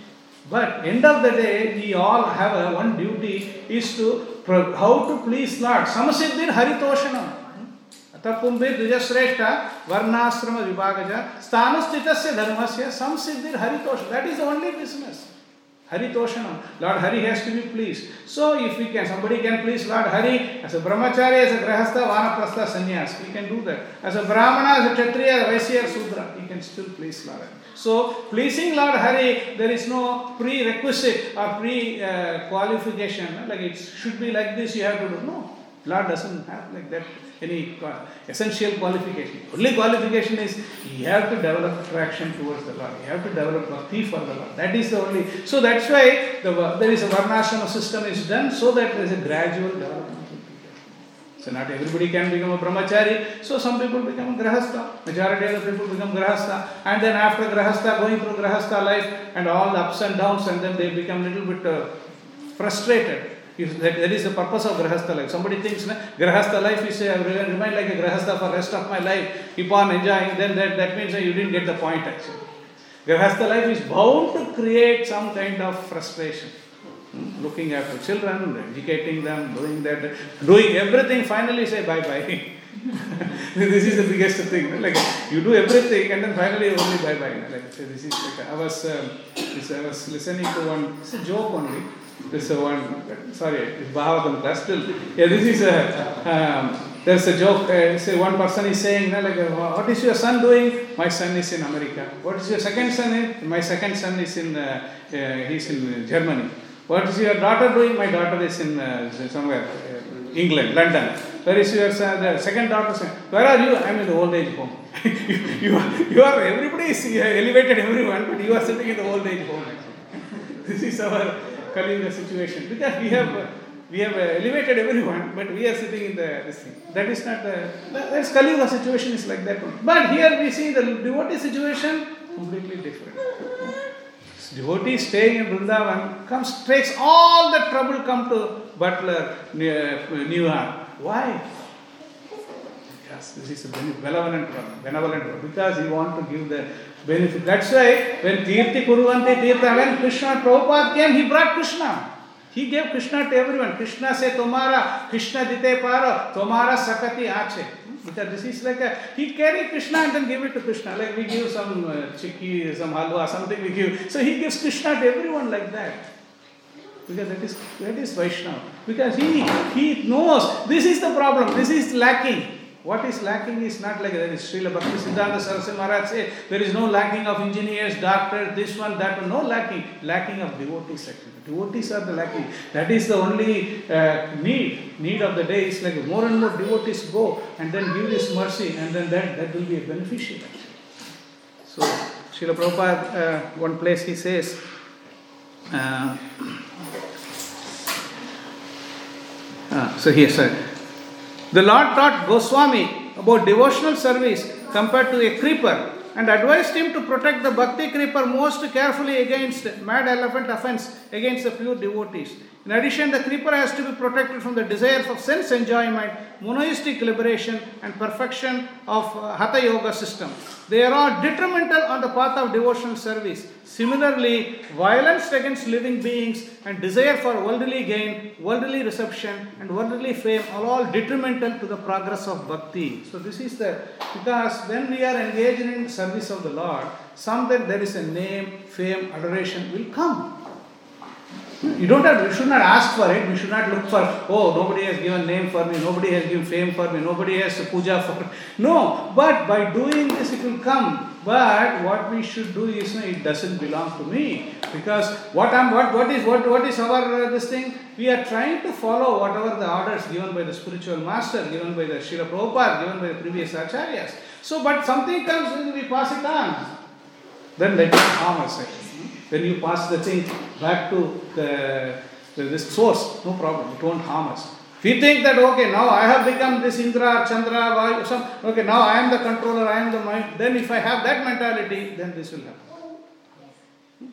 But end of the day, we all have a one duty is to pro- how to please Lord. Samasiddhir haritoshanam. तपुंबे द्विजश्रेष्ठ वर्णाश्रम विभागज स्थानुस्थितस्य धर्मस्य संसिद्धिर Haritosh that is only business Haritoshanam. Lord Hari has to be pleased. So if we can, somebody can please Lord Hari as a brahmachari, as a grahastha, vanaprastha, sannyas, he can do that. As a brahmana, as a kshatriya, vaisya, sudra, he can still please Lord Hari. So pleasing Lord Hari, there is no prerequisite or pre-qualification. Eh? like it should be like this, you have to do. No. Lord doesn't have like that any essential qualification. Only qualification is you have to develop attraction towards the Lord. You have to develop bhakti for the Lord. That is the only. So that's why the, there is a varnashrama system is done so that there is a gradual development. So not everybody can become a brahmachari. So some people become grahastha. Majority of the people become grahastha. And then after grahastha, going through grahastha life and all the ups and downs, and then they become a little bit uh, frustrated. If that, that is the purpose of grahastha life. Somebody thinks na, grahastha life is uh, remain like a grahastha for rest of my life. Keep on enjoying. Then that, that means that you didn't get the point actually. Grahastha life is bound to create some kind of frustration. Looking after children, educating them, doing that, doing everything, finally say bye bye. <laughs> this is the biggest thing. Like you do everything and then finally only bye bye. Like so this is like I was um, this, I was listening to one. It's a joke only. This is one. Sorry, it's class. Still, yeah. This is a. Um, there's a joke. Uh, say one person is saying, no, like, uh, what is your son doing? My son is in America. What is your second son in? My second son is in. Uh, uh, he's in Germany. What is your daughter doing? My daughter is in uh, somewhere, uh, England, London. Where is your son? The second daughter Where are you? I'm in the old age home. <laughs> you, are, you are, everybody is elevated everyone, but you are sitting in the old age home. <laughs> this is our Kali situation. Because we have. We have elevated everyone, but we are sitting in the this thing. That is not the that's Kali Yuga situation is like that one. But here we see the devotee situation completely different. Devotee staying in Vrindavan comes takes all the trouble come to Butler, New York. Why? Because this is a benevolent one, benevolent one. Because he want to give the benefit. That's why when Tirthi Kuruvanti Tirtha, when Krishna Prabhupada came, he brought Krishna. He gave Krishna to everyone. Krishna say Tomara, Krishna dite paro, Tomara sakati ache. Is like he carry Krishna and then give it to Krishna. Like we give some uh, chikki, some halwa, something we give. So he gives Krishna to everyone like that. Because that is that is Vaishnava. Because he he knows this is the problem, this is lacking. What is lacking is not like that. Srila Bhakti Siddhanta Saraswati Maharaj say there is no lacking of engineers, doctors, this one, that one. No lacking. Lacking of devotees actually. Devotees are the lacking. That is the only uh, need. Need of the day is like more and more devotees go and then give this mercy and then that, that will be a beneficial actually. So Srila Prabhupada, uh, one place he says, uh, uh, so here said, the Lord taught Goswami about devotional service compared to a creeper and advised him to protect the bhakti creeper most carefully against mad elephant offense against the pure devotees. In addition, the creeper has to be protected from the desire for sense enjoyment, monoistic liberation, and perfection of uh, Hatha Yoga system. They are all detrimental on the path of devotional service. Similarly, violence against living beings and desire for worldly gain, worldly reception, and worldly fame are all detrimental to the progress of bhakti. So, this is the because when we are engaged in service of the Lord, something there is a name, fame, adoration will come. You don't have, you should not ask for it. We should not look for, oh, nobody has given name for me, nobody has given fame for me, nobody has puja for me. No, but by doing this it will come. But what we should do is, no, it doesn't belong to me. Because what I'm, what, what is, what, what is our, uh, this thing? We are trying to follow whatever the orders given by the spiritual master, given by the Srila Prabhupada, given by the previous acharyas. So, but something comes, we pass it on. Then let it harm. When you pass the thing back to the, the this source, no problem, it won't harm us. If we think that okay, now I have become this Indra, Chandra, Vayu, some okay, now I am the controller, I am the mind, then if I have that mentality, then this will happen.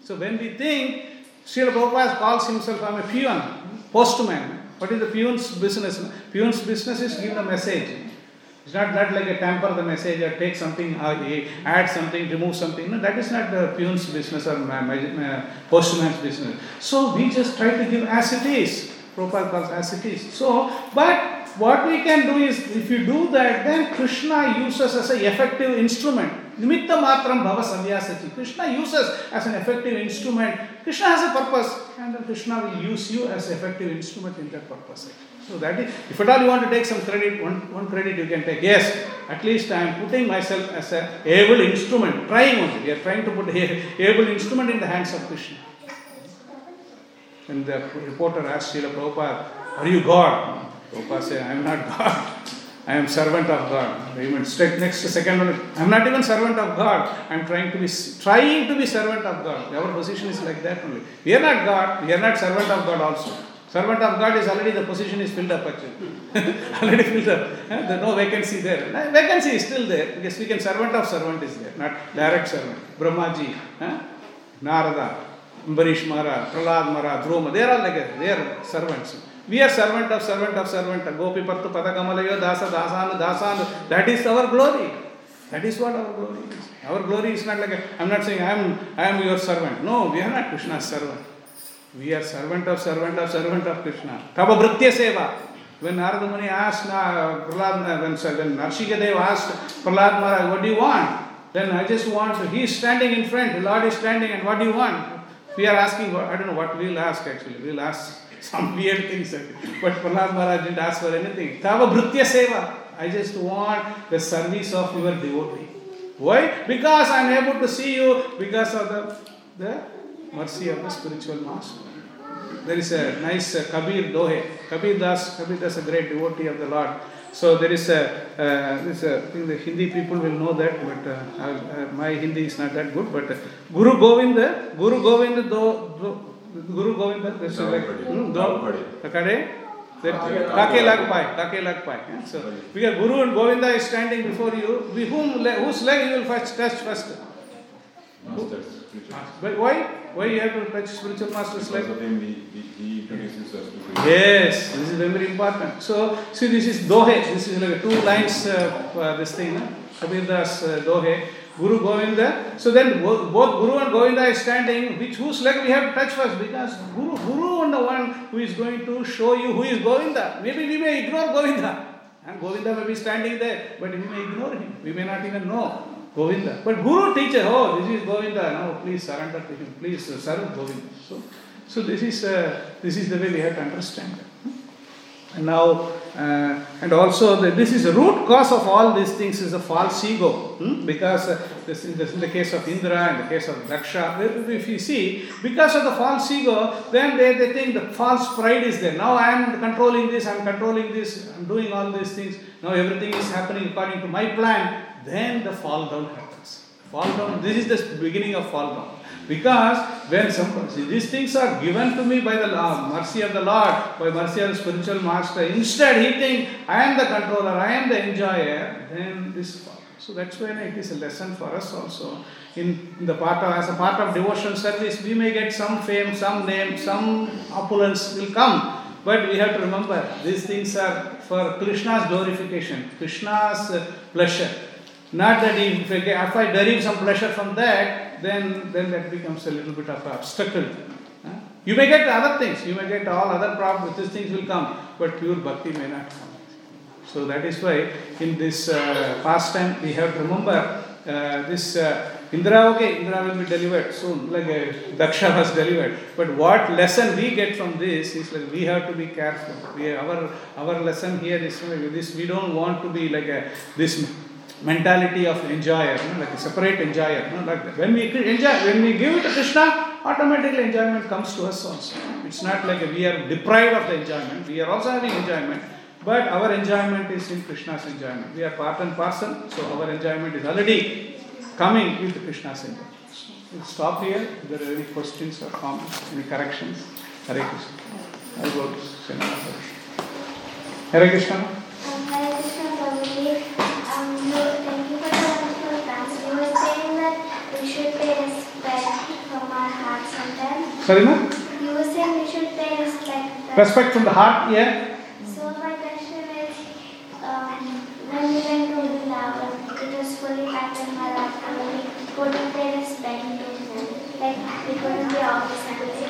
So when we think Srila Prabhupada calls himself I'm a peon, postman. What is the peon's business? Peon's business is give the message. It's not, not like a tamper the message or take something, uh, add something, remove something. No, that is not uh, the peon's business or ma- ma- ma- postman's business. So we just try to give as it is. Prabhupada calls as it is. So, but what we can do is, if you do that, then Krishna uses as an effective instrument. Nimitta matram bhava savyasati. Krishna uses as an effective instrument. Krishna has a purpose, and Krishna will use you as effective instrument in that purpose. So that is, if at all you want to take some credit, one, one credit you can take. Yes, at least I am putting myself as a able instrument, trying only. We are trying to put a <laughs> able instrument in the hands of Krishna. And the reporter asked Srila Prabhupada, Are you God? Prabhupada said, I am not God. I am servant of God. Even next second one, I am not even servant of God. I am trying to be trying to be servant of God. Our position is like that only. We are not God. We are not servant of God also. Servant of God is already the position is filled up actually. already filled up. Eh, There's no vacancy there. Eh, Vacancy is still there because we can servant of servant is there, not direct servant. Brahmaji, eh? Narada, Ambarish Mara, Pralad Mara, Droma, they are all like that. they are servants. We are servant of servant of servant. Gopi Parthu Padakamalayo Dasa Dasan Dasan. That is our glory. That is what our glory is. Our glory is not like a, I'm not saying I am I am your servant. No, we are not Krishna's servant. We are servant of servant of servant of Krishna. Tava Bhritya Seva. When Narada Muni asked uh, when, when Narsimhadev asked Prahlad Maharaj, what do you want? Then I just want, to, he is standing in front, the Lord is standing, and what do you want? We are asking, I don't know what we'll ask actually. We'll ask <laughs> some weird things. But Prahlad Maharaj didn't ask for anything. Tava Bhritya Seva. I just want the service of your devotee. Why? Because I am able to see you because of the, the mercy of the spiritual master. There is a nice uh, Kabir Dohe. Kabir Das, Kabir Das, a great devotee of the Lord. So there is a, uh, this uh, I think the Hindi people will know that, but uh, uh, my Hindi is not that good. But uh, Guru Govinda, Guru Govinda, do, do, Guru Govinda, this is like hmm, do. Kade? Kake lag pai, Kake lag pai. So because Guru and Govinda is standing before you, with whom whose leg you will first touch first? Masters. But why? Why you have to touch spiritual master's? Because of him, he, he, he introduces us to. Yes, this is very important. So, see, this is Dohe. This is like two lines, uh, uh, this thing, no? Kabir Das uh, Dohe, Guru Govinda. So then both Guru and Govinda is standing, which whose leg we have to touch first? Because Guru, Guru and the one who is going to show you who is Govinda. Maybe we may ignore Govinda. And Govinda may be standing there, but we may ignore him. We may not even know Govinda. But Guru teaches, oh, this is Govinda. Now please surrender to him. Please serve Govinda. So, so this is uh, this is the way we have to understand. And now, uh, and also the, this is the root cause of all these things is a false ego. hmm? Because uh, this, in, this, the case of Indra, in the case of Daksha, if you see, because of the false ego, then they, they think the false pride is there. Now I am controlling this, I am controlling this, I am doing all these things. Now everything is happening according to my plan. Then the fall down happens. Fall down, this is the beginning of fall down. Because when some see, these things are given to me by the uh, mercy of the Lord, by mercy of the spiritual master, instead he thinks, I am the controller, I am the enjoyer, then this fall. So that's when it is a lesson for us also. In, in the part of, as a part of devotion service, we may get some fame, some name, some opulence will come. But we have to remember these things are for Krishna's glorification, Krishna's uh, pleasure. Not that if if I derive some pleasure from that, then, then that becomes a little bit of an obstacle. Huh? You may get other things, you may get all other problems, these things will come, but pure bhakti may not come. So that is why in this uh, pastime we have to remember uh, this uh, Indra, okay, Indra will be delivered soon, like uh, Daksha was delivered. But what lesson we get from this is like we have to be careful. We, our, our lesson here is uh, this we don't want to be like a, this mentality of enjoyer, you like a separate enjoyer. You like that. when we enjoy, when we give it to Krishna, automatically enjoyment comes to us also. It's not like we are deprived of the enjoyment. We are also having enjoyment, but our enjoyment is in Krishna's enjoyment. We are part and parcel, so our enjoyment is already coming with Krishna's enjoyment. We'll stop here. If there are any questions or comments, any corrections, Hare Krishna. I'll go to. Hare Krishna. Hare Krishna um, you, thank you for the wonderful class. You were saying that we should pay respect from our heart sometimes. Sorry, ma'am? You were saying we should pay respect. Respect from the heart, yeah. So my question is, um, when we went to Vrindavan, it was fully packed in Maratha, we couldn't pay respect to him. Like, we couldn't be office and we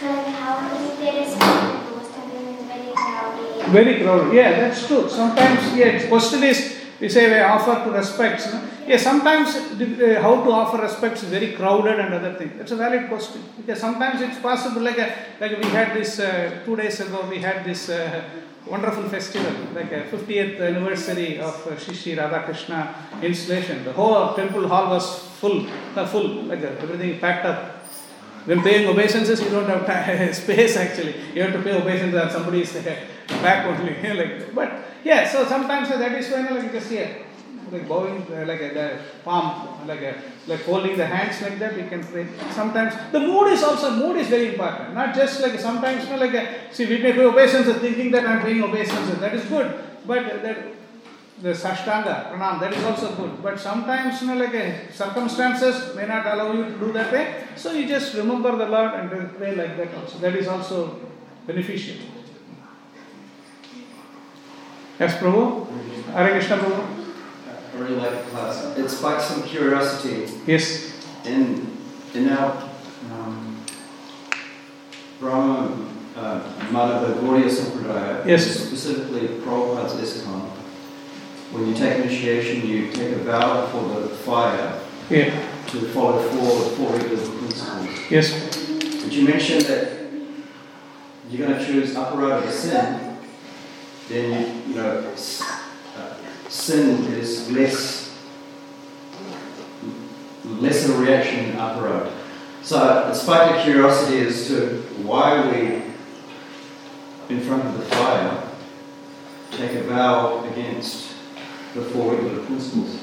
So like, how do we pay respect to those times when it's very crowded? Very crowded. Yeah, that's true. Sometimes, yeah, question is, we say we offer to respects. No? Yeah, sometimes uh, how to offer respects is very crowded and other things. That's a valid question. Because sometimes it's possible, like, a, like we had this, uh, two days ago, we had this uh, wonderful festival, like a 50th anniversary of uh, Shri Radhakrishna installation. The whole temple hall was full, uh, full, like uh, everything packed up. When paying obeisances, you don't have <laughs> time, space actually. You have to pay obeisances and somebody is there, back only. <laughs> like, but yeah, so sometimes that is when like you just here, like bowing, uh, like a the palm, like a like holding the hands like that, you can pray. Sometimes the mood is also mood is very important. Not just like sometimes you know, like a, see we may pray obeisance uh, thinking that I'm praying obeisance. That is good, but that the sashtanga pranam that is also good. But sometimes you know like a, circumstances may not allow you to do that way. So you just remember the Lord and pray like that also. That is also beneficial. Yes, Prabhu. Hare Krishna, Prabhu. I really like the class. It sparked some curiosity Yes. in in our um, Brahma uh, Madhava Gaudiya Sampradaya, Yes. specifically Prabhupada's ISKCON. When you take initiation, you take a vow for the fire Yeah. to follow four four regular principles. Yes. But you mentioned that you're going to choose aparada sin, then you, know uh, sin is less less of a reaction aparada. So it sparked a curiosity as to why we, in front of the fire, take a vow against the four regular principles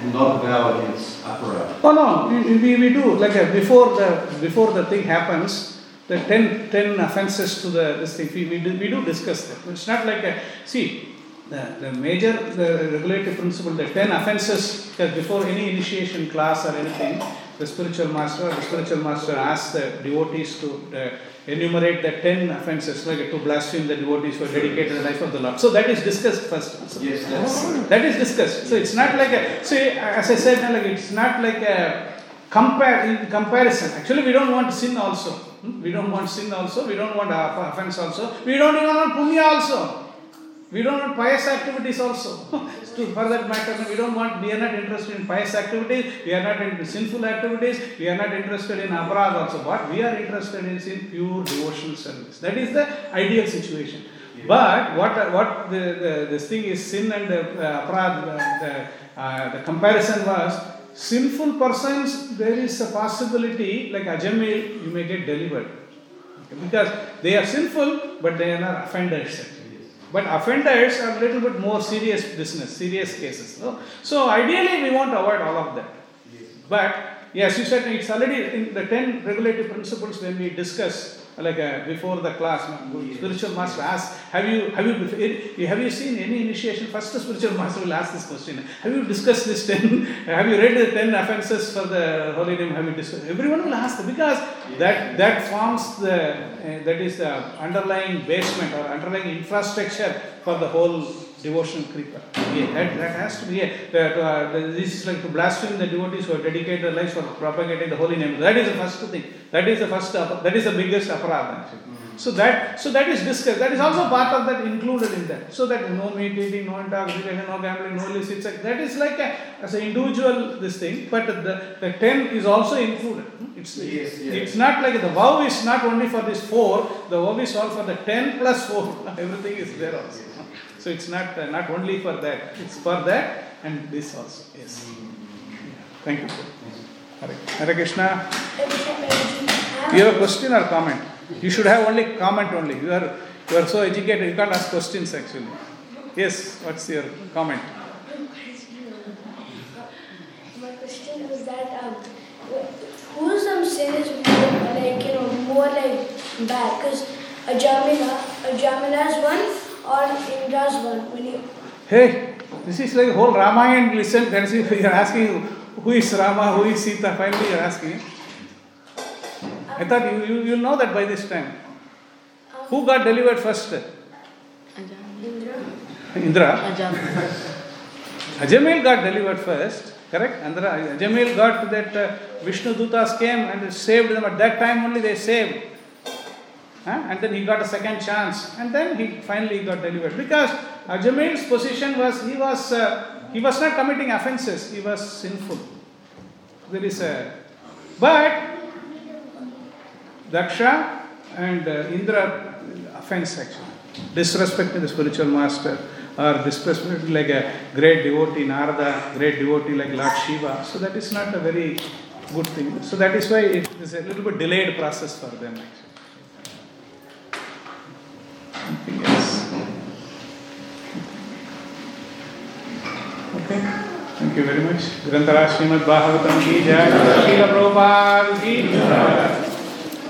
and not a vow against aparada. Oh no, we, we, we do like uh, before the before the thing happens, the 10, 10 offenses to the this thing we, we, do, we do discuss that. It's not like a see the, the major the regulative principle the ten offenses because before any initiation class or anything the spiritual master the spiritual master asks the devotees to uh, enumerate the ten offenses like to blaspheme the devotees who are dedicated to the life of the Lord. So that is discussed first. So Yes, that's that is discussed. So it's not like a see as I said, like it's not like a compare in comparison. Actually, we don't want sin also. Hmm? We don't want sin also. We don't want offense also. We don't even want punya also. We don't want pious activities also. <laughs> to for that matter, we don't want. We are not interested in pious activities. We are not into sinful activities. We are not interested in aparad also. What we are interested in is in pure devotional service. That is the ideal situation. But what what the, the this thing is sin and the uh, aparad the the, uh, the comparison was sinful persons there is a possibility like ajamil you may get delivered Okay, because they are sinful but they are not offenders. But offenders are a little bit more serious business, serious cases. No? So ideally we want to avoid all of that. But yes, you said it's already in the 10 regulative principles when we discuss like uh, before the class, spiritual master asks, have you have you have you seen any initiation? First, the spiritual master will ask this question: Have you discussed this ten? <laughs> Have you read the ten offenses for the holy name? Have you discussed? Everyone will ask because that that forms the uh, that is the underlying basement or underlying infrastructure for the whole devotional creeper. That, that has to be. That, uh, this is like to blaspheme the devotees who have dedicated their lives for propagating the holy name. That is the first thing. That is the first. That is the biggest aparad actually. So that so that is discussed. That is also part of that included in that. So that no meat eating, no intoxication, no gambling, no illicit sex. That is like a, as an individual this thing. But the, the ten is also included. It's Yes, yes. it's not like the vow is not only for this four. The vow is all for the ten plus four. <laughs> Everything is there also. So it's not uh, not only for that. It's for that and this also. Yes. Thank you. Hare, Hare Krishna. You have a question or comment? You should have only comment only. You are you are so educated. You can't ask questions actually. Yes. What's your comment? My question was that um, um, sin is more like you know more like bad? Because Ajamila, Ajamila's one or Indra's one. When you Hey, this is like whole Ramayana. Listen, then see <laughs> you are asking who is Rama, who is Sita. Finally, you are asking. I thought you you you know that by this time. Who got delivered first? Ajam. Indra, Indra. Ajam. Ajamil got delivered first, correct? Andra, Ajamil got that uh, Vishnu Dutas came and saved them. At that time only they saved. And then he got a second chance. And then he finally got delivered. Because Ajamil's position was he was uh, he was not committing offenses, he was sinful. There is a but Daksha and uh, Indra offense actually. Disrespect to the spiritual master or disrespect like a great devotee Narada, great devotee like Lord Shiva. So that is not a very good thing. So that is why it is a little bit delayed process for them actually. Thank you very much. Granthara Srimad Bhagavatam ki jai. Srila